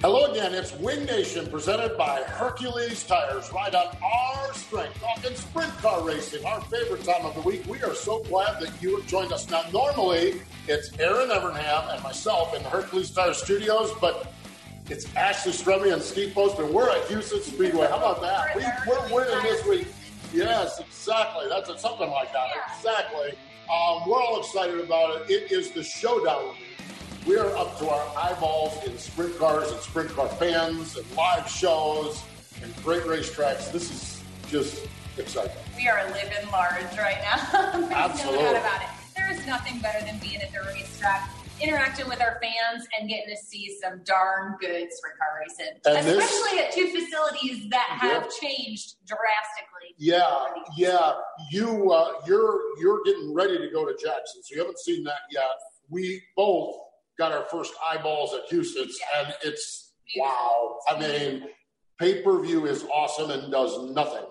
Hello again. It's Winged Nation presented by Hercules Tires. Right on our strength, talking sprint car racing, our favorite time of the week. We are so glad that you have joined us. Now, normally it's Aaron Evernham and myself in the Hercules Tires studios, but it's Ashley Stremme and Steve Postman. We're at Huset's Speedway. How about that? We, we're winning this week. Yes, exactly. That's a, something like that. Exactly. Um, we're all excited about it. It is the showdown week. We are up to our eyeballs in sprint cars and sprint car fans and live shows and great racetracks. This is just exciting. We are living large right now. There's Absolutely. no doubt about it. There is nothing better than being at the racetrack, interacting with our fans, and getting to see some darn good sprint car racing. And this- Especially at two facilities that have Yeah. changed drastically. Yeah, yeah. You uh, you're you're getting ready to go to Jackson, so you haven't seen that yet. We both got our first eyeballs at Huset's, and it's wow. I mean, pay per view is awesome and does nothing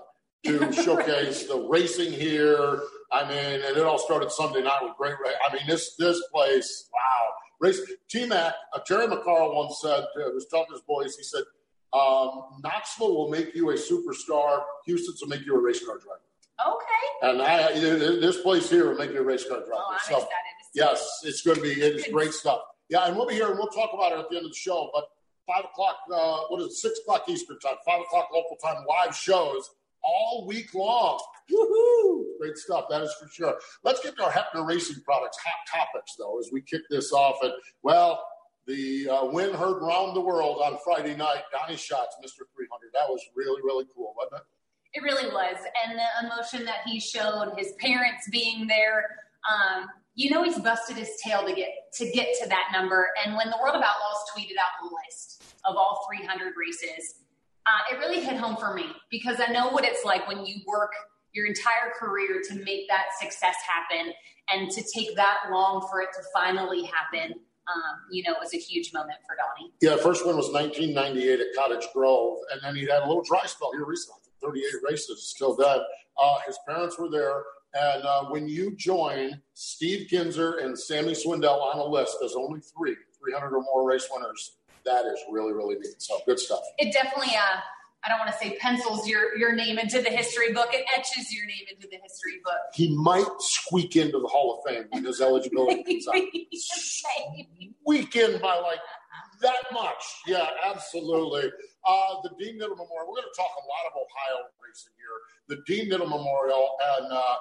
to showcase the racing here. I mean, and it all started Sunday night with great race. I mean, this this place, wow. Race T Mac, uh, Terry McCarl once said, uh, was telling his boys, he said, um, Knoxville will make you a superstar. Huset's will make you a race car driver. Okay. And I, this place here will make you a race car driver. Well, I'm so, excited yes, it's going to be, it is great stuff. Yeah, and we'll be here and we'll talk about it at the end of the show. But five o'clock, uh, what is it, six o'clock Eastern time, five o'clock local time, live shows all week long. Woohoo! Great stuff, that is for sure. Let's get to our Hepner Racing Products hot topics, though, as we kick this off. And, well, the uh, win heard round the world on Friday night. Donny Schatz, Mr. 300. That was really, really cool, wasn't it? It really was. And the emotion that he showed, his parents being there, um, you know he's busted his tail to get to get to that number. And when the World of Outlaws tweeted out the list of all 300 races, uh, it really hit home for me because I know what it's like when you work your entire career to make that success happen and to take that long for it to finally happen. Um, you know, it was a huge moment for Donny. Yeah, first one was 1998 at Cottage Grove, and then he had a little dry spell here recently. 38 races, still dead. Uh, his parents were there, and uh, when you join Steve Kinzer and Sammy Swindell on a list, there's only three, 300 or more race winners. That is really, really neat. So good stuff. it definitely uh I don't want to say pencils your your name into the history book. It etches your name into the history book. He might squeak into the Hall of Fame when his eligibility comes out. Squeak in by like that much. Yeah, absolutely. Uh, the Dean Knittel Memorial. We're going to talk a lot of Ohio racing here. The Dean Knittel Memorial, and uh,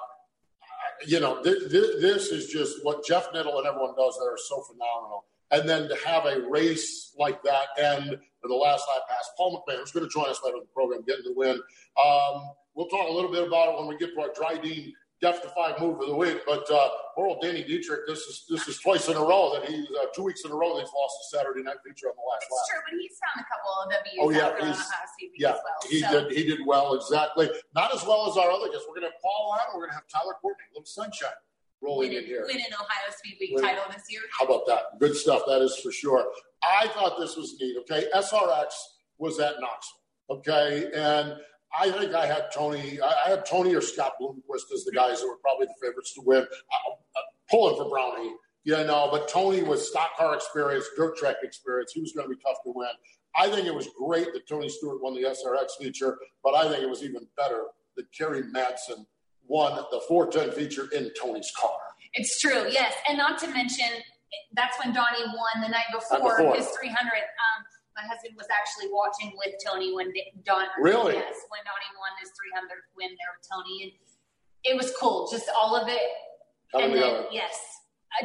you know, th- th- this is just what Jeff Knittel and everyone does there is so phenomenal. And then to have a race like that end for the last lap pass, Paul McMahan, who's going to join us later in the program, getting the win. Um, we'll talk a little bit about it when we get to our Drydene Death Defy move of the week. But uh, poor old Danny Dietrich, this is this is twice in a row that he's uh, two weeks in a row that he's lost a Saturday night feature on the last It's lap. true, but he's found a couple of W's Oh, yeah, out there on he's- Ohio State Beat Yeah, as well. he so. did. He did well. Exactly. Not as well as our other guests. We're going to have Paul on. We're going to have Tyler Courtney, little sunshine rolling in Winning, here. winning Ohio Speed Week Win- title this year. How about that? Good stuff. That is for sure. I thought this was neat. Okay, SRX was at Knoxville. Okay, and I think I had Tony. I had Tony or Scott Bloomquist as the guys that were probably the favorites to win. Pulling for Brownie. Yeah, no, but Tony with stock car experience, dirt track experience, he was going to be tough to win. I think it was great that Tony Stewart won the SRX feature, but I think it was even better that Kerry Madsen won the 410 feature in Tony's car. It's true, yes. And not to mention, that's when Donny won the night before, before. his 300. Um, my husband was actually watching with Tony when Don. Really? Yes, when Donny won his 300th win there with Tony, and it was cool. Just all of it. Coming and then, yes,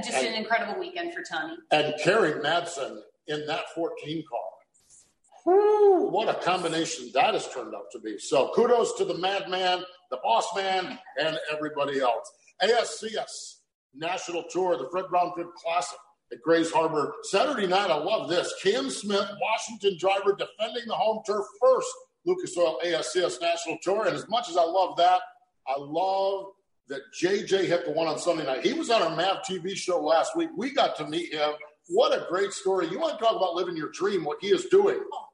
just and, an incredible weekend for Tony. And Kerry Madsen in that 14 car. Whew, what a combination that has turned out to be. So kudos to the madman, the boss man, and everybody else. ASCS National Tour, the Fred Brown Classic at Grays Harbor. Saturday night, I love this. Cam Smith, Washington driver, defending the home turf first Lucas Oil ASCS National Tour. And as much as I love that, I love that JJ hit the one on Sunday night. He was on our MAV TV show last week. We got to meet him. What a great story. You want to talk about living your dream, what he is doing. Oh,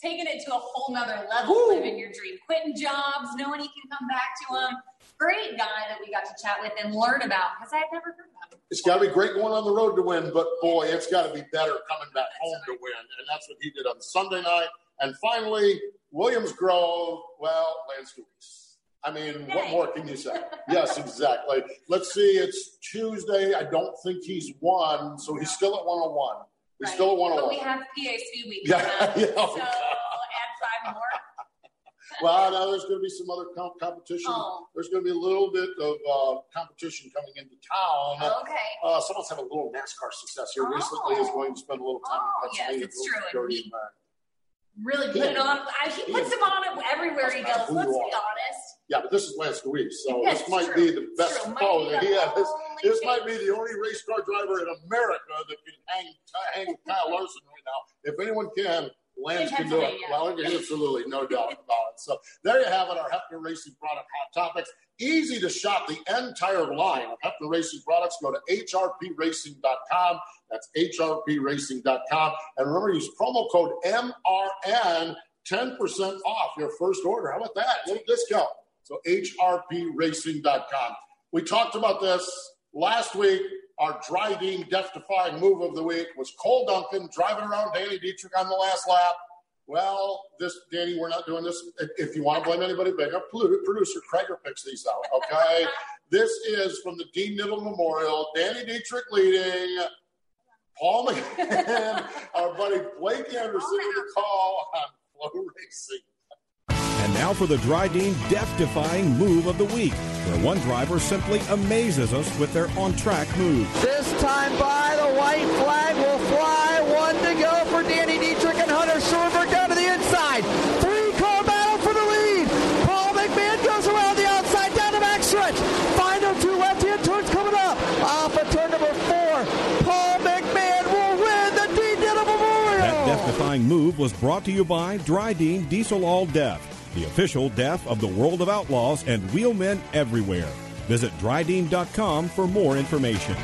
taking it to a whole nother level, Woo. living your dream, quitting jobs, knowing he can come back to him great guy that we got to chat with and learn about because I had never heard about. It's got to be great going on the road to win, but boy, it's got to be better coming back home to win. And that's what he did on Sunday night. And finally, Williams Grove, well, Lance Dewease. I mean, what more can you say? yes, exactly. Let's see, it's Tuesday. I don't think he's won, so he's still at 101. He's right. still at 101. But we have PAC week. Yeah, yeah, so we'll add five more well, now there's going to be some other com- competition. Oh. There's going to be a little bit of uh, competition coming into town. Okay. Uh, someone's having a little NASCAR success here oh. recently. Is going to spend a little time oh, in Pennsylvania. Yes, it's true. He really put it on. He puts him on everywhere he goes. Let's be honest. Yeah, but this is Lance Dewease, so this might true. be the best Oh, that he has. This, might be the only race car driver in America that can hang, hang Kyle Larson right now. If anyone can, Lance can do it. Well, absolutely, no doubt about it. So there you have it, our Hepner Racing product hot topics. Easy to shop the entire line of Hepner Racing products. Go to hrpracing.com. That's hrpracing.com. And remember, use promo code MRN, 10% off your first order. How about that? Little discount. So hrpracing.com. We talked about this last week our driving, death-defying move of the week was Cole Duncan driving around Danny Dietrich on the last lap. Well, this Danny, we're not doing this. If you want to blame anybody, big up producer Krager picks these out. Okay, this is from the Dean Knittel Memorial. Danny Dietrich leading. Paul McCann, our buddy Blake Anderson with the call on FloRacing. And now for the Drydene death-defying move of the week, where one driver simply amazes us with their on-track move. This time by, the white flag will fly. One to go for Danny Dietrich and Hunter Schuerenberg down to the inside. Three-car battle for the lead. Paul McMahan goes around the outside down the back stretch. Final two left-hand turns coming up. Off of turn number four, Paul McMahan will win the Dean Knittel Memorial. That death-defying move was brought to you by Drydene Diesel All Death the official DEF of the World of Outlaws and wheelmen everywhere. Visit drydene.com for more information.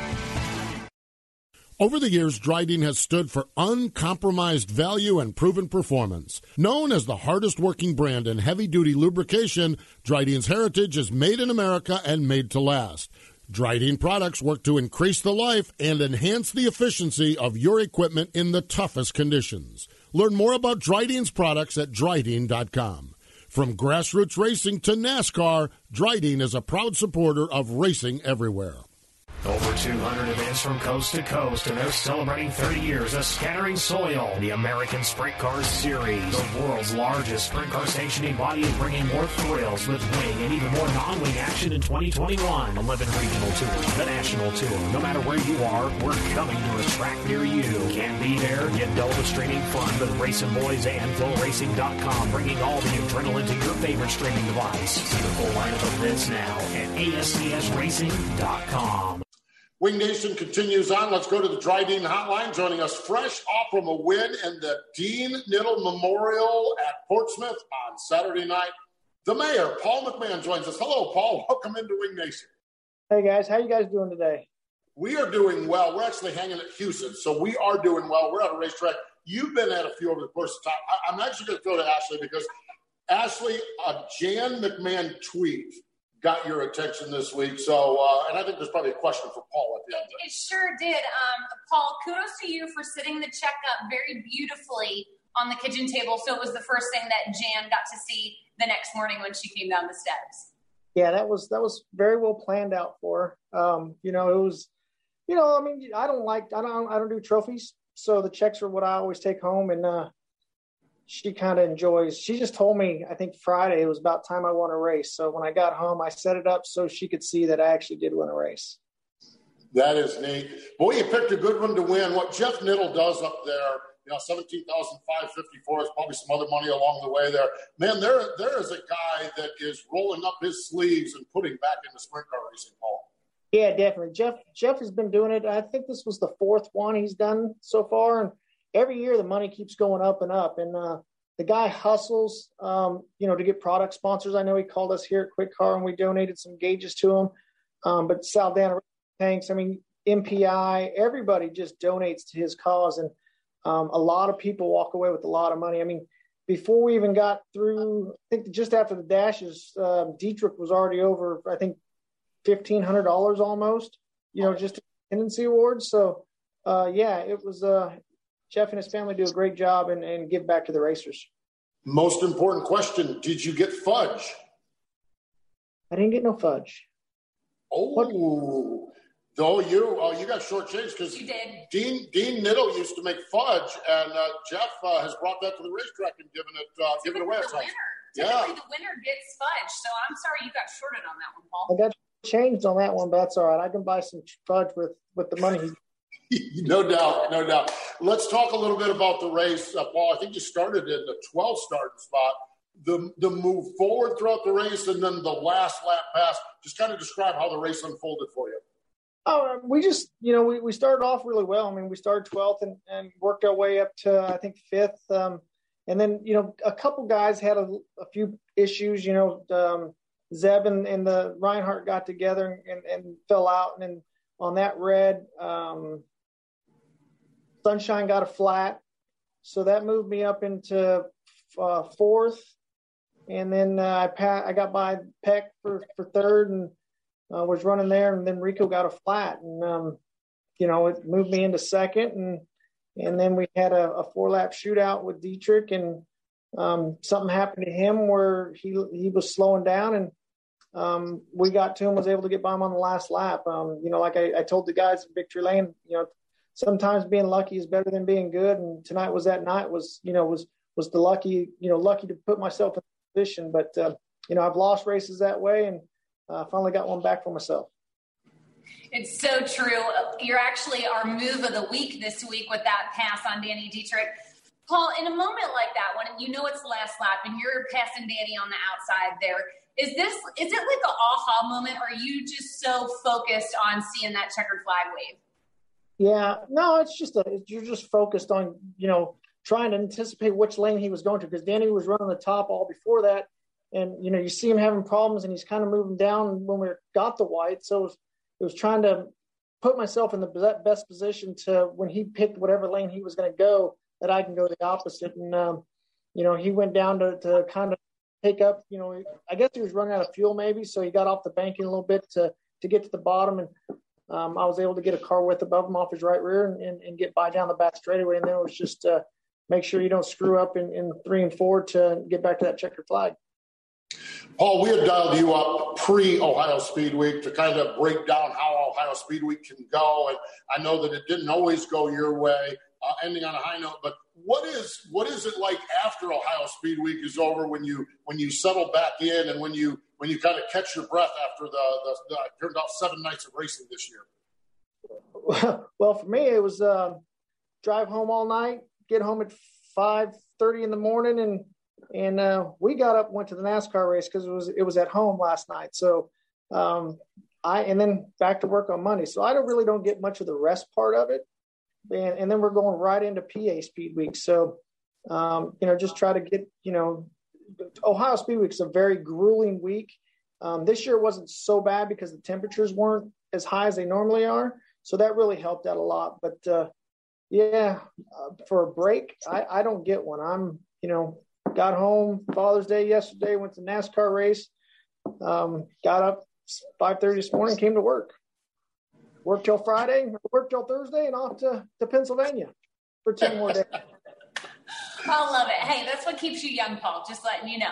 Over the years, Drydene has stood for uncompromised value and proven performance. Known as the hardest working brand in heavy duty lubrication, Drydene's heritage is made in America and made to last. Drydene products work to increase the life and enhance the efficiency of your equipment in the toughest conditions. Learn more about Drydene's products at drydene.com. From grassroots racing to NASCAR, Drydene is a proud supporter of racing everywhere. Over 200 events from coast to coast, and they're celebrating 30 years of Scattering Soil, the American Sprint Car Series. The world's largest sprint car sanctioning body is bringing more thrills with wing and even more non-wing action in 2021. 11 regional tours, the national tour. No matter where you are, we're coming to a track near you. Can't be there? Get double streaming fun with Racing Boys and FloRacing.com, bringing all the adrenaline to your favorite streaming device. See the full lineup of events now at ASCSRacing.com. Winged Nation continues on. Let's go to the Drydene Hotline. Joining us fresh off from a win in the Dean Knittel Memorial at Portsmouth on Saturday night. The mayor, Paul McMahan, joins us. Hello, Paul. Welcome into Winged Nation. Hey guys, how you guys doing today? We are doing well. We're actually hanging at Huset's, so we are doing well. We're at a racetrack. You've been at a few over the course of time. I, am actually going to throw to Ashley because Ashley, a Jan McMahan tweet got your attention this week. So, uh, and I think there's probably a question for Paul at the end. It, it sure did. Um, Paul, kudos to you for sitting the check up very beautifully on the kitchen table. So it was the first thing that Jan got to see the next morning when she came down the steps. Yeah, that was that was very well planned out for. Um, you know, it was, you know, I mean, I don't like I don't I don't do trophies, so the checks are what I always take home, and uh, she kind of enjoys. She just told me, I think Friday it was about time I won a race. So when I got home, I set it up so she could see that I actually did win a race. That is neat. Boy, you picked a good one to win. What Jeff Knittel does up there, you know, seventeen thousand five fifty four is probably some other money along the way there. Man, there there is a guy that is rolling up his sleeves and putting back into sprint car racing, Paul. Yeah, definitely. Jeff Jeff has been doing it. I think this was the fourth one he's done so far, and every year the money keeps going up and up. And uh, the guy hustles, um, you know, to get product sponsors. I know he called us here at Quick Car and we donated some gauges to him. Um, but Saldana tanks, I mean, MPI, everybody just donates to his cause. And um, a lot of people walk away with a lot of money. I mean, before we even got through, I think just after the dashes, um, Dietrich was already over, I think, $1,500 almost, you know, just tendency awards. So, uh, yeah, it was, uh, Jeff and his family do a great job and, and give back to the racers. Most important question: Did you get fudge? I didn't get no fudge. Oh, what? oh, you oh you got short change because Dean Dean Knittel used to make fudge, and uh, Jeff uh, has brought that to the racetrack and given it uh, given away. The winner. Yeah. The winner gets fudge. So I'm sorry you got shorted on that one, Paul. I got changed on that one, but that's all right. I can buy some fudge with with the money no doubt, no doubt. Let's talk a little bit about the race, uh, Paul. I think you started in the 12 starting spot. The the move forward throughout the race, and then the last lap pass. Just kind of describe how the race unfolded for you. Oh, um, we just you know we, we started off really well. I mean, we started 12th and, and worked our way up to I think fifth. Um, and then you know a couple guys had a, a few issues. You know, um, Zeb and, and the Reinhardt got together and, and fell out, and then on that red. Um, Sunshine got a flat, so that moved me up into uh, fourth, and then uh, I pa- I got by Peck for for third, and uh, was running there, and then Rico got a flat, and um, you know it moved me into second, and and then we had a, a four lap shootout with Dietrich, and um, something happened to him where he he was slowing down, and um, we got to him, was able to get by him on the last lap. Um, you know, like I, I told the guys in Victory Lane, you know, sometimes being lucky is better than being good. And tonight was that night was, you know, was, was the lucky, you know, lucky to put myself in position. But, uh, you know, I've lost races that way and uh, finally got one back for myself. It's so true. You're actually our move of the week this week with that pass on Danny Dietrich. Paul, in a moment like that, when you know it's the last lap and you're passing Danny on the outside there, is this is it like an aha moment or are you just so focused on seeing that checkered flag wave? Yeah, no, it's just a, you're just focused on you know trying to anticipate which lane he was going to because Danny was running the top all before that, and you know you see him having problems and he's kind of moving down when we got the white, so it was, it was trying to put myself in the best position to when he picked whatever lane he was going to go that I can go the opposite, and um, you know he went down to to kind of take up, you know, I guess he was running out of fuel maybe, so he got off the banking a little bit to to get to the bottom. And um, I was able to get a car width above him off his right rear and, and, and get by down the back straightaway. And then it was just uh, make sure you don't screw up in, in three and four to get back to that checkered flag. Paul, we had dialed you up pre Ohio Speed Week to kind of break down how Ohio Speed Week can go. And I know that it didn't always go your way, uh, ending on a high note. But what is what is it like after Ohio Speed Week is over when you when you settle back in and when you when you kind of catch your breath after the, the, the turned out seven nights of racing this year? Well, for me, it was uh, drive home all night, get home at five thirty in the morning, and and uh, we got up, went to the NASCAR race because it was it was at home last night. So um, I and then back to work on Monday. So I don't really don't get much of the rest part of it, and and then we're going right into PA Speed Week. So um, you know, just try to get you know Ohio Speed Week is a very grueling week. Um, this year wasn't so bad because the temperatures weren't as high as they normally are, so that really helped out a lot. But uh, yeah, uh, for a break, I, I don't get one. I'm you know got home Father's Day yesterday, went to NASCAR race, um, got up 5:30 this morning, came to work, worked till Friday, worked till Thursday, and off to, to Pennsylvania for ten more days. I love it. Hey, that's what keeps you young, Paul. Just letting you know.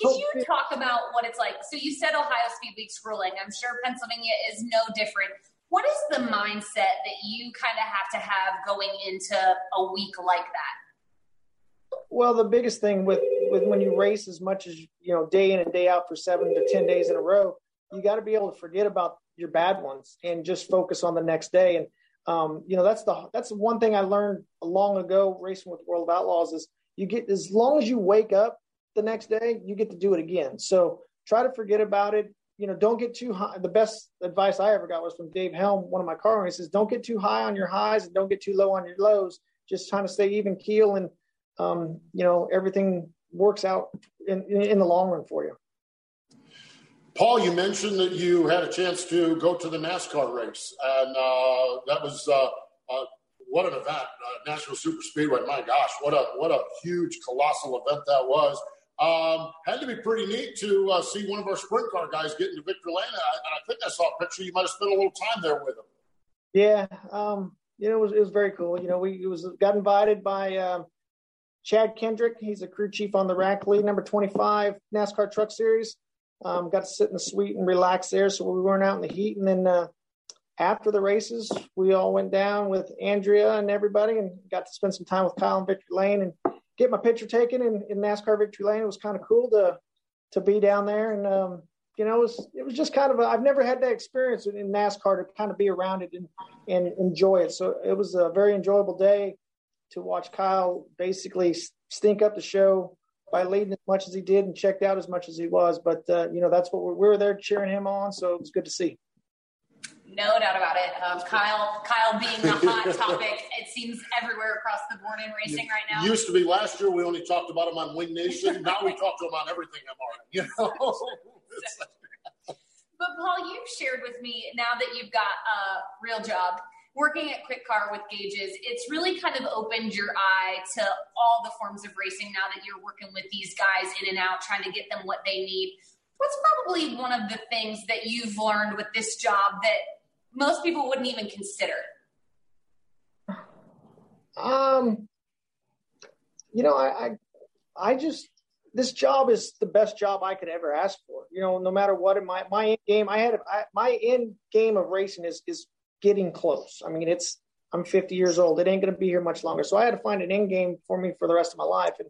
Could you talk about what it's like? So you said Ohio Speed Week's ruling. I'm sure Pennsylvania is no different. What is the mindset that you kind of have to have going into a week like that? Well, the biggest thing with, with when you race as much as you know, day in and day out for seven to ten days in a row, you got to be able to forget about your bad ones and just focus on the next day. And um, you know, that's the that's one thing I learned long ago racing with World of Outlaws is you get as long as you wake up the next day, you get to do it again. So try to forget about it. You know, don't get too high. The best advice I ever got was from Dave Helm, one of my car owners. Says, don't get too high on your highs and don't get too low on your lows. Just trying to stay even keel, and um, you know everything works out in, in the long run for you. Paul, you mentioned that you had a chance to go to the NASCAR race, and uh, that was uh, uh, what an event! Uh, Nashville Super Speedway. My gosh, what a what a huge, colossal event that was. Um, had to be pretty neat to uh, see one of our sprint car guys get into Victory Lane. And I, think I saw a picture. You might have spent a little time there with him. Yeah, um, you know, it was, it was very cool. You know, we was got invited by um, Chad Kendrick. He's a crew chief on the Rackley number 25 NASCAR Truck Series. Um, got to sit in the suite and relax there, so we weren't out in the heat. And then uh, after the races, we all went down with Andrea and everybody, and got to spend some time with Kyle and Victory Lane. And get my picture taken in, in NASCAR Victory Lane. It was kind of cool to to be down there, and um, you know, it was it was just kind of I've never had that experience in, in NASCAR to kind of be around it and and enjoy it. So it was a very enjoyable day to watch Kyle basically stink up the show by leading as much as he did and checked out as much as he was. But uh, you know, that's what we're, we were there cheering him on, so it was good to see. No doubt about it. Um, Kyle, Kyle being the hot topic, it seems everywhere across the board in racing right now. Used to be last year we only talked about him on Winged Nation. now we talk to him on everything MRN. You know. but Paul, you've shared with me now that you've got a real job working at Quick Car with gauges. It's really kind of opened your eye to all the forms of racing now that you're working with these guys in and out, trying to get them what they need. What's probably one of the things that you've learned with this job that most people wouldn't even consider? Um, you know, I, I, I just this job is the best job I could ever ask for. You know, no matter what, in my my end game, I had I, my end game of racing is is getting close. I mean, it's I'm 50 years old. It ain't going to be here much longer. So I had to find an end game for me for the rest of my life, and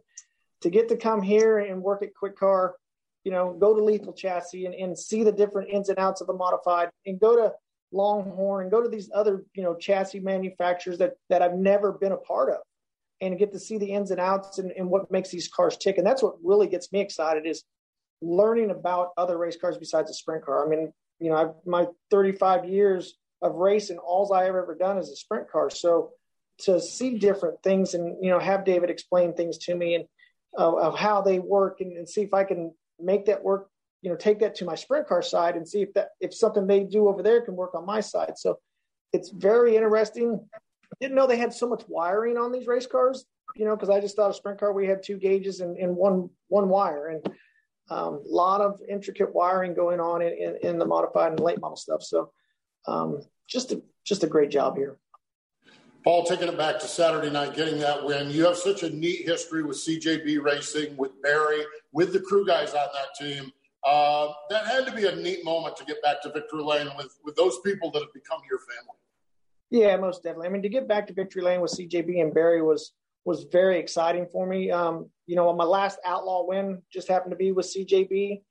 to get to come here and work at Quick Car, you know, go to Lethal Chassis and, and see the different ins and outs of the modified, and go to Longhorn and go to these other, you know, chassis manufacturers that that I've never been a part of and get to see the ins and outs and, and what makes these cars tick. And that's what really gets me excited is learning about other race cars besides a sprint car. I mean, you know, I've, my 35 years of race, and all I have ever done is a sprint car. So to see different things and, you know, have David explain things to me and uh, of how they work and, and see if I can make that work you know take that to my sprint car side and see if that if something they do over there can work on my side. So it's very interesting. Didn't know they had so much wiring on these race cars you know because i just thought a sprint car we had two gauges and, and one one wire and a um, lot of intricate wiring going on in, in, in, the modified and late model stuff. So um, just a just a great job here Paul, taking it back to Saturday night, getting that win. You have such a neat history with CJB Racing, with Barry, with the crew guys on that team. Uh, that had to be a neat moment to get back to Victory Lane with, with those people that have become your family. Yeah, most definitely. I mean, to get back to Victory Lane with CJB and Barry was was very exciting for me. Um, you know, my last outlaw win just happened to be with CJB.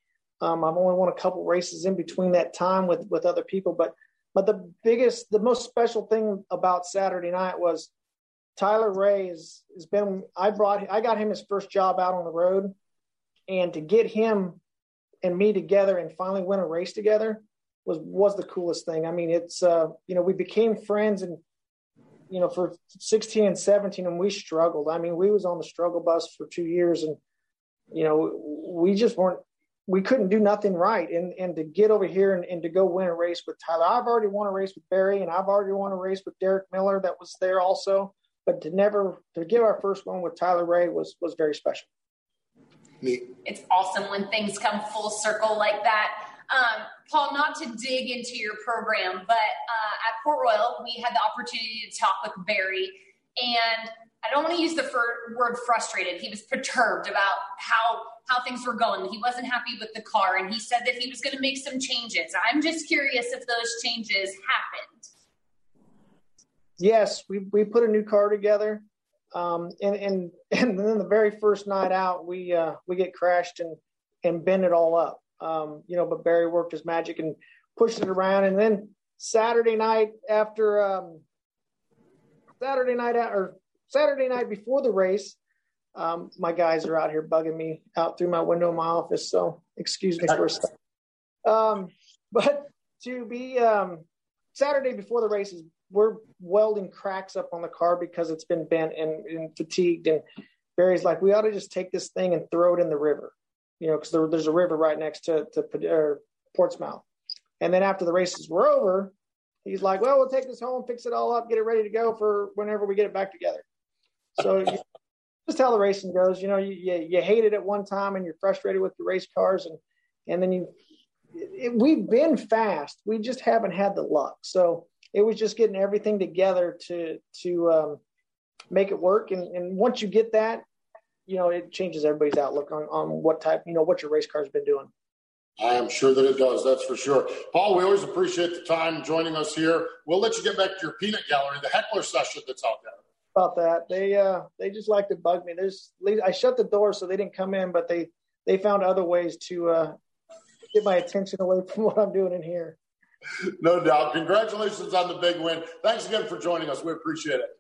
Um, I've only won a couple races in between that time with with other people, but but the biggest, the most special thing about Saturday night was Tyler Ray has, has been. I brought, I got him his first job out on the road, and to get him and me together and finally win a race together was was the coolest thing. I mean, it's uh, you know we became friends and you know for 16 and 17 and we struggled. I mean, we was on the struggle bus for two years and you know we just weren't we couldn't do nothing right and and to get over here and, and to go win a race with Tyler. I've already won a race with Barry and I've already won a race with Derek Miller that was there also. But to never to give our first one with Tyler Ray was was very special. Neat. It's awesome when things come full circle like that. Um, Paul, not to dig into your program, but uh, at Port Royal, we had the opportunity to talk with Barry, and I don't want to use the word frustrated. He was perturbed about how how things were going. He wasn't happy with the car, and he said that he was going to make some changes. I'm just curious if those changes happened. Yes, we we put a new car together, um, and and and then the very first night out, we uh, we get crashed and and bend it all up. Um, you know, but Barry worked his magic and pushed it around, and then Saturday night after um, Saturday night or Saturday night before the race, um, my guys are out here bugging me out through my window in my office, so excuse me for a second. Um, but to be um, Saturday before the races, we're welding cracks up on the car because it's been bent and, and fatigued. And Barry's like, we ought to just take this thing and throw it in the river, you know, because there, there's a river right next to to Portsmouth. And then after the races were over, he's like, well, we'll take this home, fix it all up, get it ready to go for whenever we get it back together. So just how the racing goes. You know, you, you, you hate it at one time and you're frustrated with the race cars, and and then you it, we've been fast. We just haven't had the luck. So it was just getting everything together to to um, make it work. And, and once you get that, you know, it changes everybody's outlook on on what type, you know, what your race car's been doing. I am sure that it does. That's for sure. Paul, we always appreciate the time joining us here. We'll let you get back to your peanut gallery, the heckler session that's out there about that. They uh they just like to bug me. There's I shut the door so they didn't come in, but they they found other ways to uh get my attention away from what I'm doing in here. No doubt. Congratulations on the big win. Thanks again for joining us. We appreciate it.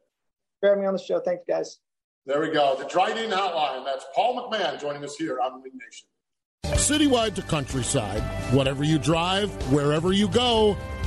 For me on the show. Thanks, guys. There we go. The Drydene Hotline. That's Paul McMahan joining us here on Winged Nation. Citywide to countryside, whatever you drive, wherever you go,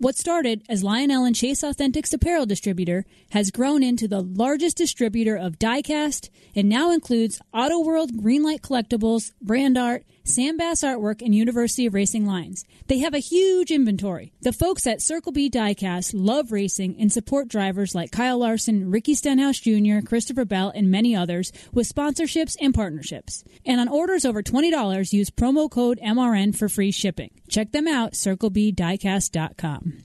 What started as Lionel and Chase Authentics apparel distributor has grown into the largest distributor of diecast and now includes Auto World Greenlight Collectibles, Brand Art, Sam Bass Artwork, and University of Racing lines. They have a huge inventory. The folks at Circle B Diecast love racing and support drivers like Kyle Larson, Ricky Stenhouse Jr., Christopher Bell, and many others with sponsorships and partnerships. And on orders over $20, use promo code MRN for free shipping. Check them out, circlebdiecast.com.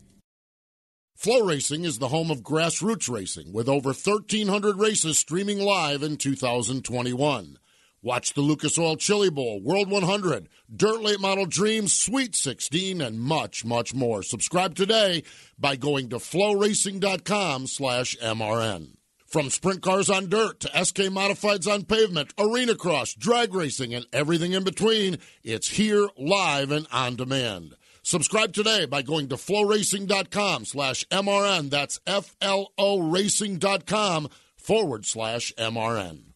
FloRacing is the home of grassroots racing with over 1,300 races streaming live in 2021. Watch the Lucas Oil Chili Bowl, World 100, Dirt Late Model Dreams, Sweet 16, and much, much more. Subscribe today by going to floracing.com slash MRN. From sprint cars on dirt to SK modifieds on pavement, arena cross, drag racing, and everything in between, it's here live and on demand. Subscribe today by going to floracing.com slash MRN. That's F-L-O racing.com forward slash MRN.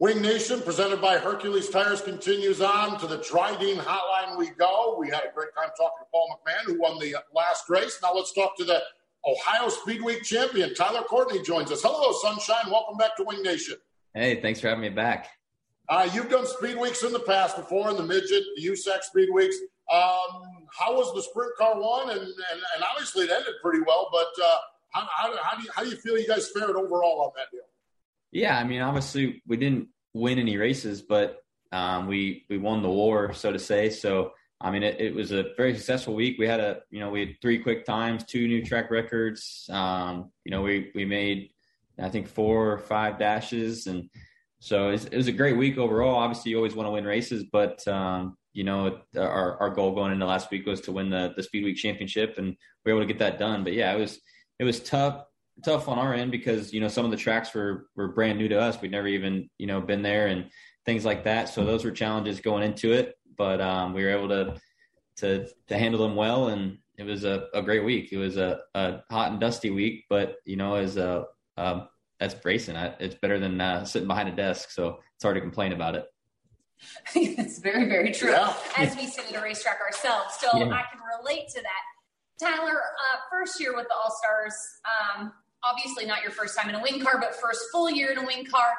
Winged Nation, presented by Hercules Tires, continues on to the Drydene Hotline. We go. We had a great time talking to Paul McMahan, who won the last race. Now let's talk to the Ohio Speed Week champion. Tyler Courtney joins us. Hello, Sunshine. Welcome back to Winged Nation. Hey, thanks for having me back. Uh, you've done Speed Weeks in the past before, in the midget, the USAC Speed Weeks. Um, how was the sprint car one? And, and, and obviously it ended pretty well, but uh, how, how, how, do you, how do you feel you guys fared overall on that deal? Yeah, I mean, obviously we didn't win any races, but um, we we won the war, so to say. So I mean, it, it, was a very successful week. We had a you know we had three quick times, two new track records. Um, you know, we we made I think four or five dashes, and so it was a great week overall. Obviously, you always want to win races, but um, you know our our goal going into last week was to win the the Speed Week championship, and we were able to get that done. But yeah, it was it was tough tough on our end because you know some of the tracks were were brand new to us. We'd never even you know been there and things like that. So those were challenges going into it, but um, we were able to to to handle them well, and it was a, a great week. It was a, a hot and dusty week, but you know as a um, that's racing. It's better than uh, sitting behind a desk, so it's hard to complain about it. it's very, very true. Yeah. As we sit at a racetrack ourselves, so Yeah. I can relate to that. Tyler, uh, first year with the All Stars, um, obviously not your first time in a wing car, but first full year in a wing car.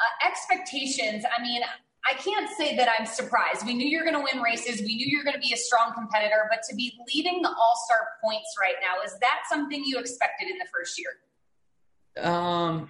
Uh, expectations, I mean, I can't say that I'm surprised. We knew you were going to win races. We knew you were going to be a strong competitor, but to be leading the All Star points right now, is that something you expected in the first year? Um,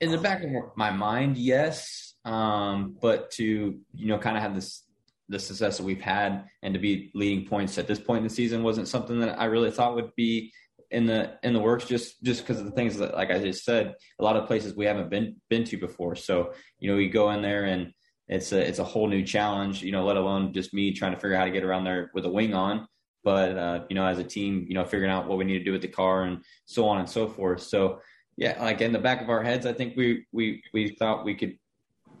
in the back of my mind, yes. Um, but to you know, kind of have this the success that we've had, and to be leading points at this point in the season wasn't something that I really thought would be in the in the works. Just just because of the things that, like I just said, a lot of places we haven't been been to before. So you know, we go in there and it's a it's a whole new challenge. You know, let alone just me trying to figure out how to get around there with a wing on. But uh, you know, as a team, you know, figuring out what we need to do with the car and so on and so forth. So yeah, like in the back of our heads, I think we we we thought we could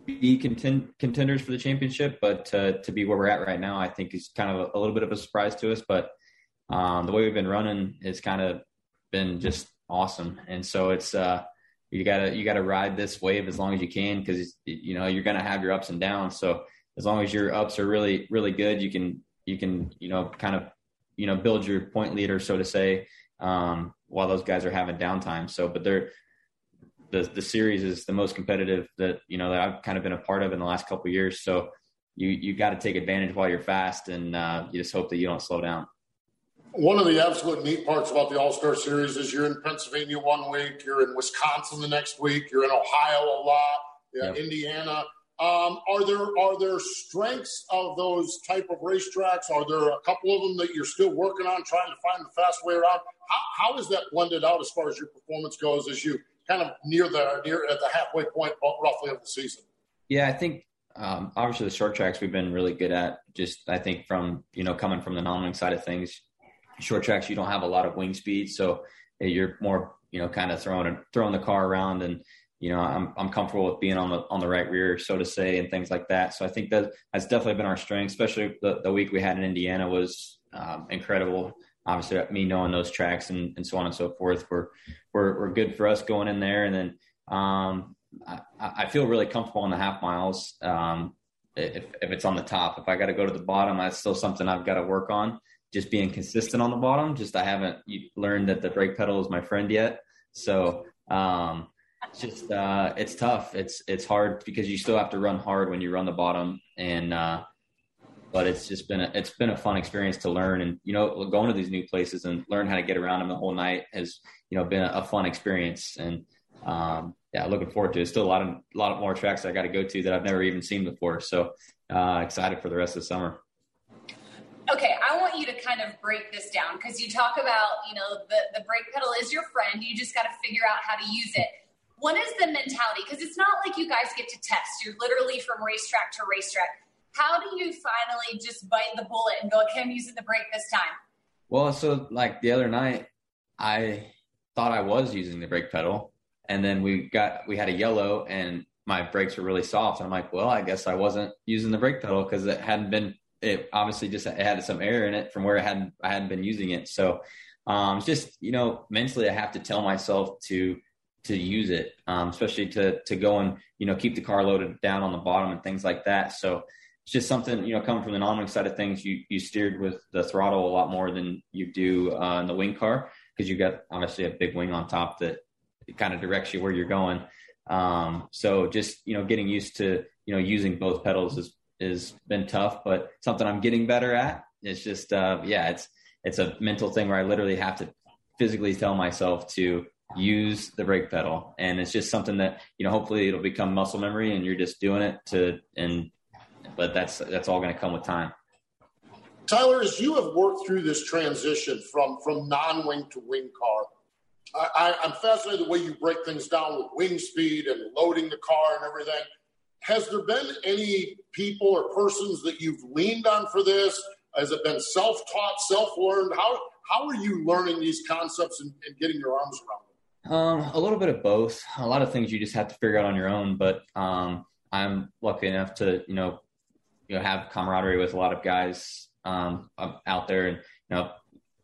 be contend, contenders for the championship, but uh, to be where we're at right now, I think is kind of a, a little bit of a surprise to us. But um, the way we've been running has kind of been just awesome, and so it's uh, you gotta you gotta ride this wave as long as you can because you know you're gonna have your ups and downs. So as long as your ups are really really good, you can you can you know kind of you know build your point leader, so to say, um, while those guys are having downtime. So, but they're the the series is the most competitive that you know that I've kind of been a part of in the last couple years. So you you got to take advantage while you're fast, and uh, you just hope that you don't slow down. One of the absolute neat parts about the All Star Series is you're in Pennsylvania one week, you're in Wisconsin the next week, you're in Ohio a lot, yeah. Indiana. Um, are there are there strengths of those type of racetracks? Are there a couple of them that you're still working on, trying to find the fast way around? How, how is that blended out as far as your performance goes as you kind of near the near at the halfway point roughly of the season? Yeah, I think um, obviously the short tracks we've been really good at. Just I think from you know coming from the non-wing side of things, short tracks you don't have a lot of wing speed, so you're more you know kind of throwing throwing the car around and you know I'm I'm comfortable with being on the on the right rear, so to say, and things like that. So I think that that's definitely been our strength, especially the, the week we had in Indiana was um, incredible. Obviously, me knowing those tracks and, and so on and so forth were were were good for us going in there, and then um, I, I feel really comfortable on the half miles. Um, if if it's on the top, if I got to go to the bottom, that's still something I've got to work on. Just being consistent on the bottom. Just I haven't learned that the brake pedal is my friend yet. So um, it's just uh, it's tough. It's it's hard because you still have to run hard when you run the bottom, and uh, but it's just been a, it's been a fun experience to learn, and you know going to these new places and learn how to get around them the whole night has you know been a, a fun experience, and um, yeah, looking forward to it. Still a lot of a lot more tracks I got to go to that I've never even seen before, so uh, excited for the rest of the summer. Okay, I want you to kind of break this down because you talk about, you know, the, the brake pedal is your friend. You just got to figure out how to use it. What is the mentality? Because it's not like you guys get to test. You're literally from racetrack to racetrack. How do you finally just bite the bullet and go, okay, I'm using the brake this time? Well, so like the other night, I thought I was using the brake pedal, and then we got we had a yellow, and my brakes were really soft, and I'm like, well, I guess I wasn't using the brake pedal because it hadn't been. It obviously just had some error in it from where I hadn't I hadn't been using it. So um, it's just you know mentally I have to tell myself to to use it, um, especially to to go and you know keep the car loaded down on the bottom and things like that. So it's just something you know coming from the non-wing side of things. You you steered with the throttle a lot more than you do uh, in the wing car because you got obviously a big wing on top that kind of directs you where you're going. Um, so just you know getting used to you know using both pedals has has been tough, but something I'm getting better at. It's just uh, yeah, it's it's a mental thing where I literally have to physically tell myself to use the brake pedal, and it's just something that you know hopefully it'll become muscle memory, and you're just doing it to and but that's that's all going to come with time. Tyler, as you have worked through this transition from from non-wing to wing car, I, I'm fascinated the way you break things down with wing speed and loading the car and everything. Has there been any people or persons that you've leaned on for this? Has it been self-taught, self-learned? How how are you learning these concepts and, and getting your arms around them? Um, a little bit of both. A lot of things you just have to figure out on your own. But um, I'm lucky enough to you know you know have camaraderie with a lot of guys um, out there, and you know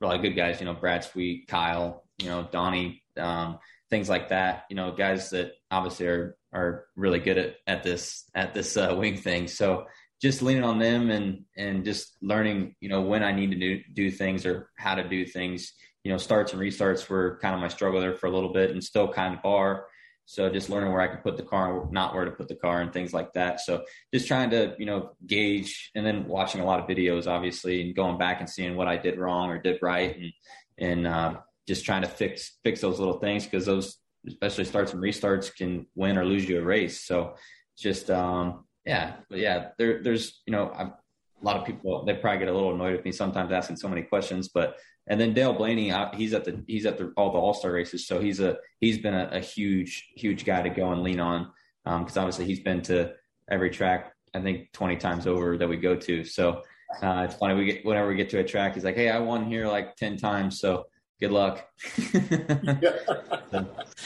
of good guys. You know Brad Sweet, Kyle, you know Donny, um, things like that. You know guys that obviously are are really good at at this at this uh, wing thing. So just leaning on them and and just learning, you know, when I need to do do things or how to do things. You know, starts and restarts were kind of my struggle there for a little bit, and still kind of are. So just learning where I can put the car not where to put the car and things like that. So just trying to, you know, gauge and then watching a lot of videos, obviously, and going back and seeing what I did wrong or did right and, and, uh, just trying to fix, fix those little things because those, especially starts and restarts can win or lose you a race. So just, um, yeah, but yeah, there, there's, you know, I've, a lot of people, they probably get a little annoyed with me sometimes asking so many questions, but and then Dale Blaney, he's at the he's at the, all the All Star races, so he's a he's been a, a huge huge guy to go and lean on because um, obviously he's been to every track I think twenty times over that we go to. So uh, it's funny we get whenever we get to a track, he's like, "Hey, I won here like ten times, so good luck."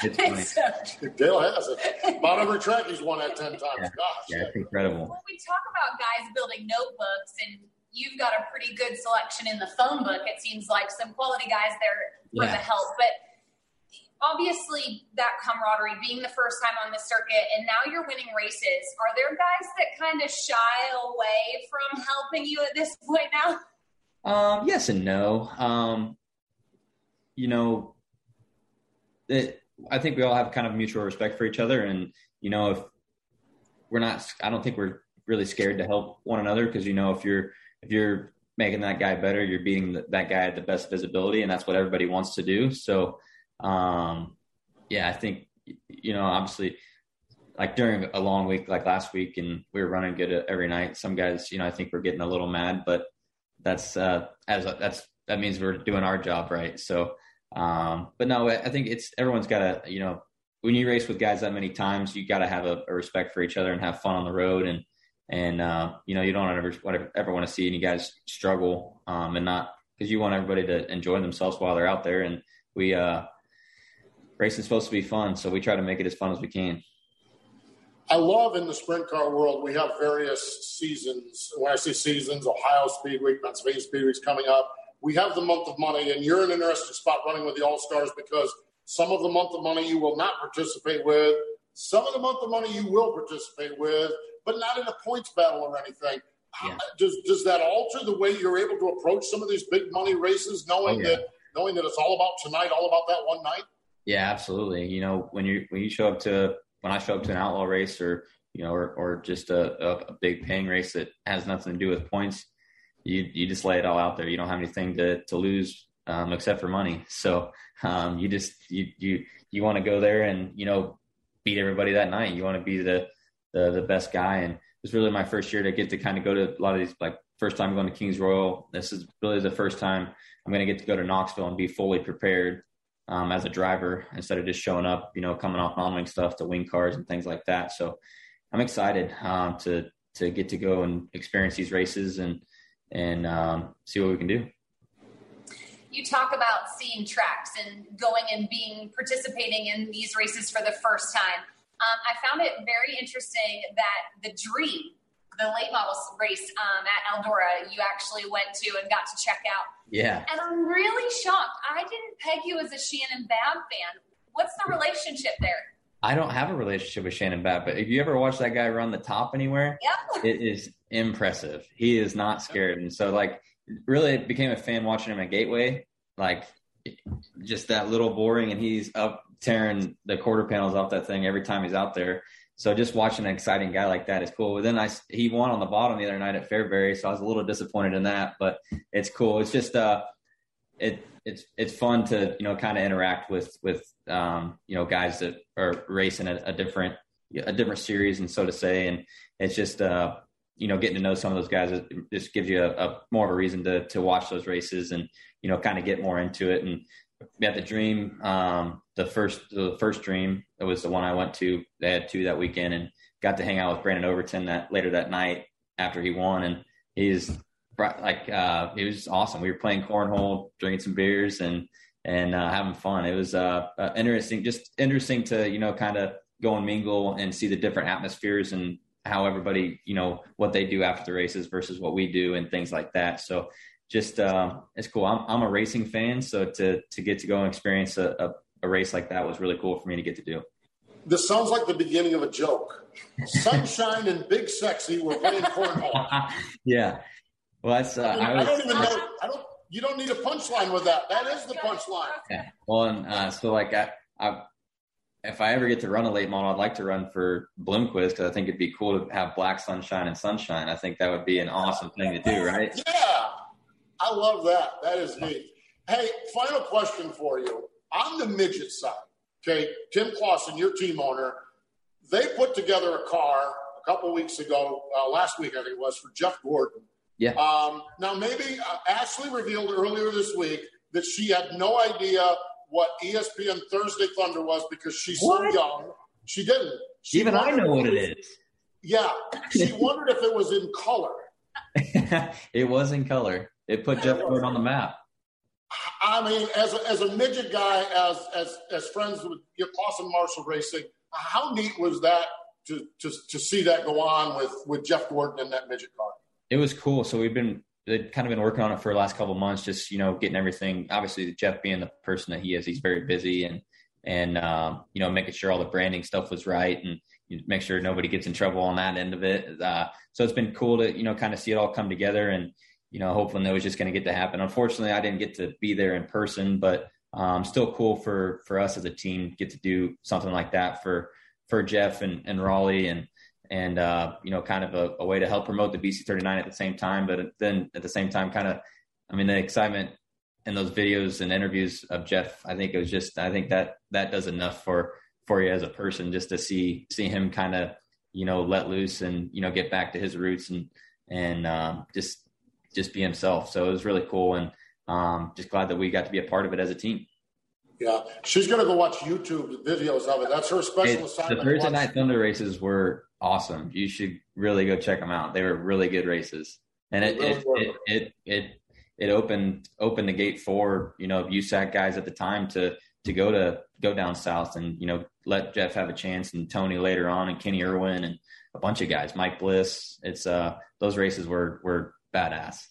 it's funny. Dale has it. About every track he's won at ten times. Yeah. Gosh, yeah, it's incredible. When we talk about guys building notebooks and you've got a pretty good selection in the phone book. It seems like some quality guys there for yeah. the help, but obviously that camaraderie being the first time on the circuit and now you're winning races are there guys that kind of shy away from helping you at this point now um, yes and no um, you know it, i think we all have kind of mutual respect for each other and you know if we're not i don't think we're really scared to help one another because you know if you're if you're making that guy better, you're beating that guy at the best visibility, and that's what everybody wants to do. So, um, yeah, I think you know, obviously, like during a long week like last week, and we were running good every night. Some guys, you know, I think we're getting a little mad, but that's uh, as that's that means we're doing our job right. So, um, but no, I think it's everyone's got to, you know, when you race with guys that many times, you got to have a, a respect for each other and have fun on the road. And and uh, you know you don't ever ever want to see any guys struggle um, and not because you want everybody to enjoy themselves while they're out there. And we uh racing's supposed to be fun so we try to make it as fun as we can. I love in the sprint car world we have various seasons. When i say seasons ohio speed week pennsylvania speed week's coming up we have the month of money and you're in an interesting spot running with the all stars because some of the month of money you will not participate with some of the month of money you will participate with but not in a points battle or anything. Yeah. Does does that alter the way you're able to approach some of these big money races, knowing oh, yeah. that knowing that it's all about tonight, all about that one night? Yeah, absolutely. You know, when you when you show up to when I show up to an outlaw race or you know, or, or just a, a, a big paying race that has nothing to do with points, you you just lay it all out there. You don't have anything to to lose um, except for money. So um, you just you you you want to go there and you know beat everybody that night. You want to be the the the best guy. And it was really my first year to get to kind of go to a lot of these like first time going to Kings Royal. This is really the first time I'm going to get to go to Knoxville and be fully prepared um, as a driver instead of just showing up, you know, coming off non-wing stuff to wing cars and things like that. So I'm excited um, to to get to go and experience these races and and um, see what we can do. You talk about seeing tracks and going and being participating in these races for the first time. Um, I found it very interesting that the Dream, the late models race um, at Eldora, you actually went to and got to check out. Yeah. And I'm really shocked. I didn't peg you as a Shannon Babb fan. What's the relationship there? I don't have a relationship with Shannon Babb, but if you ever watch that guy run the top anywhere, yep. it is impressive. He is not scared. And so, like, really became a fan watching him at Gateway. Like, just that little boring, and he's up tearing the quarter panels off that thing every time he's out there. So just watching an exciting guy like that is cool. But then I he won on the bottom the other night at Fairbury, so I was a little disappointed in that, but it's cool. It's just uh, it it's it's fun to you know kind of interact with with um you know guys that are racing a, a different a different series and so to say, and it's just uh you know getting to know some of those guys it just gives you a, a more of a reason to to watch those races and you know kind of get more into it and at the dream um the first the first dream it was the one I went to. They had two that weekend and got to hang out with Brandon Overton that later that night after he won, and he's like uh, it was awesome. We were playing cornhole, drinking some beers, and and uh, having fun. It was uh, uh, interesting, just interesting to you know kind of go and mingle and see the different atmospheres and how everybody you know what they do after the races versus what we do and things like that. So just uh, it's cool. I'm I'm a racing fan, so to to get to go and experience a, a a race like that was really cool for me to get to do. This sounds like the beginning of a joke. Sunshine and Big Sexy were playing cornhole. yeah. Well, that's. Uh, I, I, was, I don't even know. I don't. You don't need a punchline with that. That is the punchline. Yeah. Well, and uh, so like I, I, if I ever get to run a late model, I'd like to run for Bloomquist because I think it'd be cool to have black sunshine and sunshine. I think that would be an awesome thing to do, right? Yeah, I love that. That is neat. Hey, final question for you on the midget side. Okay, Tim Clauson, your team owner, they put together a car a couple weeks ago, uh, last week I think it was, for Jeff Gordon. Yeah. Um, now, maybe uh, Ashley revealed earlier this week that she had no idea what ESPN Thursday Thunder was because she's What? so young. She didn't. She Even I know what it is. Yeah, she wondered if it was in color. it was in color. It put Jeff Gordon on the map. I mean, as a, as a midget guy, as as as friends with your Clauson Marshall Racing, how neat was that to, to to see that go on with with Jeff Gordon in that midget car? It was cool. So we've been they'd kind of been working on it for the last couple months, just you know, getting everything. Obviously, Jeff being the person that he is, he's very busy and and um, you know, making sure all the branding stuff was right and make sure nobody gets in trouble on that end of it. Uh, so it's been cool to you know kind of see it all come together and you know, hoping that was just going to get to happen. Unfortunately, I didn't get to be there in person, but um, still cool for for us as a team get to do something like that for for Jeff and, and Raleigh and and uh, you know, kind of a, a way to help promote the BC39 at the same time. But then at the same time, kind of, I mean, the excitement in those videos and interviews of Jeff, I think it was just, I think that that does enough for for you as a person just to see see him kind of you know let loose and you know get back to his roots and and um, just just be himself. So it was really cool and um, just glad that we got to be a part of it as a team. Yeah, she's going to go watch YouTube videos of it. That's her special It- the assignment. Thursday Watch- night Thunder races were awesome. You should really go check them out. They were really good races, and it it it, it it it opened opened the gate for you know USAC guys at the time to to go to go down south and you know let Jeff have a chance and Tony later on and Kenny Irwin and a bunch of guys, Mike Bliss. It's uh those races were were badass.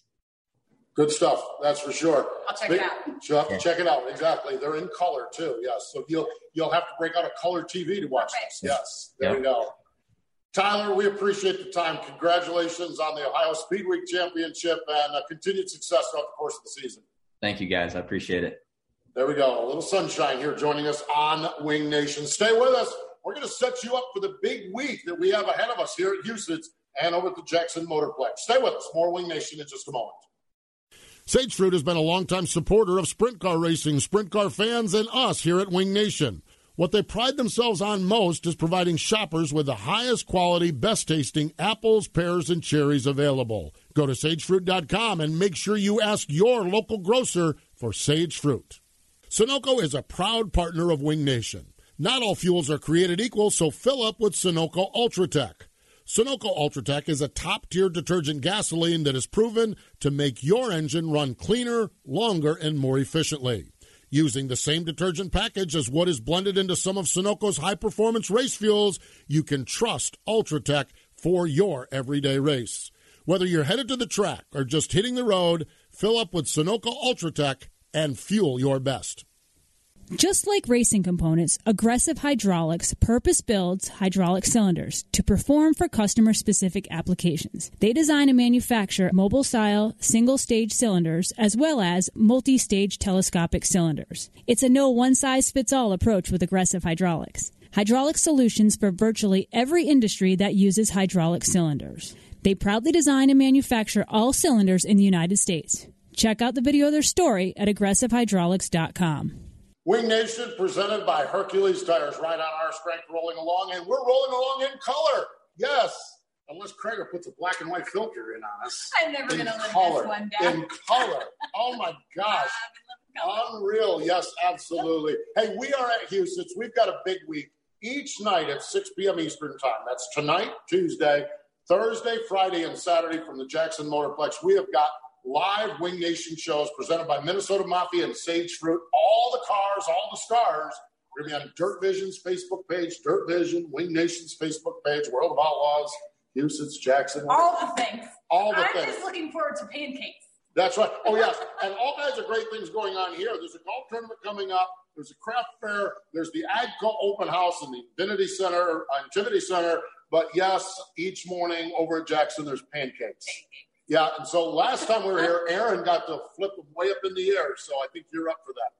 Good stuff. That's for sure. I'll check Big- it out. You'll have to check it out. Exactly. They're in color too. Yes. So you'll you'll have to break out a color TV to watch this. Yes. There Yep. you go. Tyler, we appreciate the time. Congratulations on the Ohio Speed Week Championship and uh, continued success throughout the course of the season. Thank you guys. I appreciate it. There we go. A little sunshine here joining us on Winged Nation. Stay with us. We're going to set you up for the big week that we have ahead of us here at Huset's and over at the Jackson Motorplex. Stay with us. More Winged Nation in just a moment. Sage Fruit has been a longtime supporter of sprint car racing, sprint car fans, and us here at Winged Nation. What they pride themselves on most is providing shoppers with the highest quality, best tasting apples, pears, and cherries available. Go to sagefruit.com and make sure you ask your local grocer for Sage Fruit. Sunoco is a proud partner of Winged Nation. Not all fuels are created equal, so fill up with Sunoco Ultratech. Sunoco Ultratech is a top tier detergent gasoline that is proven to make your engine run cleaner, longer, and more efficiently. Using the same detergent package as what is blended into some of Sunoco's high performance race fuels, you can trust Ultratech for your everyday race. Whether you're headed to the track or just hitting the road, fill up with Sunoco Ultratech and fuel your best. Just like racing components, Aggressive Hydraulics purpose builds hydraulic cylinders to perform for customer specific applications. They design and manufacture mobile style single stage cylinders as well as multi stage telescopic cylinders. It's a no one size fits all approach with Aggressive Hydraulics. Hydraulic solutions for virtually every industry that uses hydraulic cylinders. They proudly design and manufacture all cylinders in the United States. Check out the video of their story at aggressivehydraulics.com. Winged Nation presented by Hercules Tires. Right on our strength, rolling along, and we're rolling along in color. Yes, unless Krager puts a black and white filter in on us. I'm never going to live this one down. In color. Oh my gosh. Unreal. Yes, absolutely. Hey, we are at Huset's. We've got a big week each night at 6 p.m. Eastern Time. That's tonight, Tuesday, Thursday, Friday, and Saturday from the Jackson Motorplex. We have got live Winged Nation shows presented by Minnesota Mafia and Sage Fruit. All the cars, all the stars. We're going to be on Dirt Vision's Facebook page, Dirt Vision, Winged Nation's Facebook page, World of Outlaws, Huset's Jackson. All the things. All the I'm things. just looking forward to pancakes. That's right. Oh, yes. And all kinds of great things going on here. There's a golf tournament coming up. There's a craft fair. There's the AGCO open house in the Infinity Center, uh, Infinity Center. But yes, each morning over at Jackson, there's pancakes. Yeah, and so last time we were here, Aaron got to flip them way up in the air. So I think you're up for that.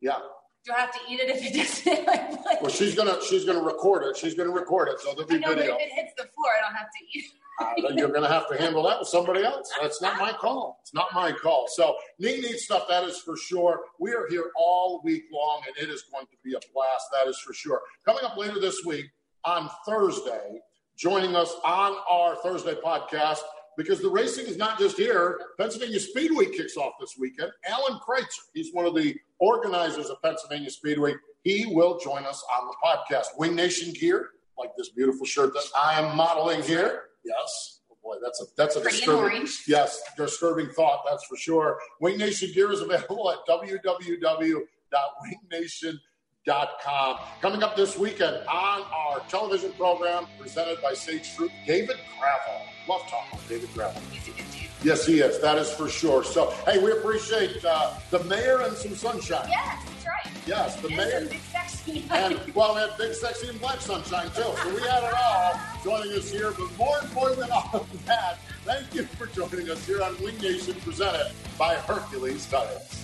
Yeah. Do I have to eat it if it doesn't? like, Well, she's gonna she's gonna record it. She's gonna record it, so there'll be I know, but video. if it hits the floor, I don't have to eat. Uh, then you're going to have to handle that with somebody else. That's not my call. It's not my call. So, neat, neat stuff, that is for sure. We are here all week long, and it is going to be a blast, that is for sure. Coming up later this week on Thursday, joining us on our Thursday podcast, because the racing is not just here. Pennsylvania Speedweek kicks off this weekend. Alan Kreitzer, he's one of the organizers of Pennsylvania Speedweek. He will join us on the podcast. Winged Nation gear, like this beautiful shirt that I am modeling here. Yes. Oh boy, that's a that's a Pretty disturbing yes, disturbing thought, that's for sure. Winged Nation gear is available at www.wingnation.com. Coming up this weekend on our television program presented by Sage Fruit, David Gravel. Love talking with David Gravel. He's a good dude. Yes, he is. That is for sure. So, hey, we appreciate uh, the mayor and some sunshine. Yes, that's right. Yes, the and mayor. some big sexy. And well, we had big, sexy, and black sunshine too. So we had it all joining us here. But more important than all of that, thank you for joining us here on Winged Nation, presented by Hercules Tires.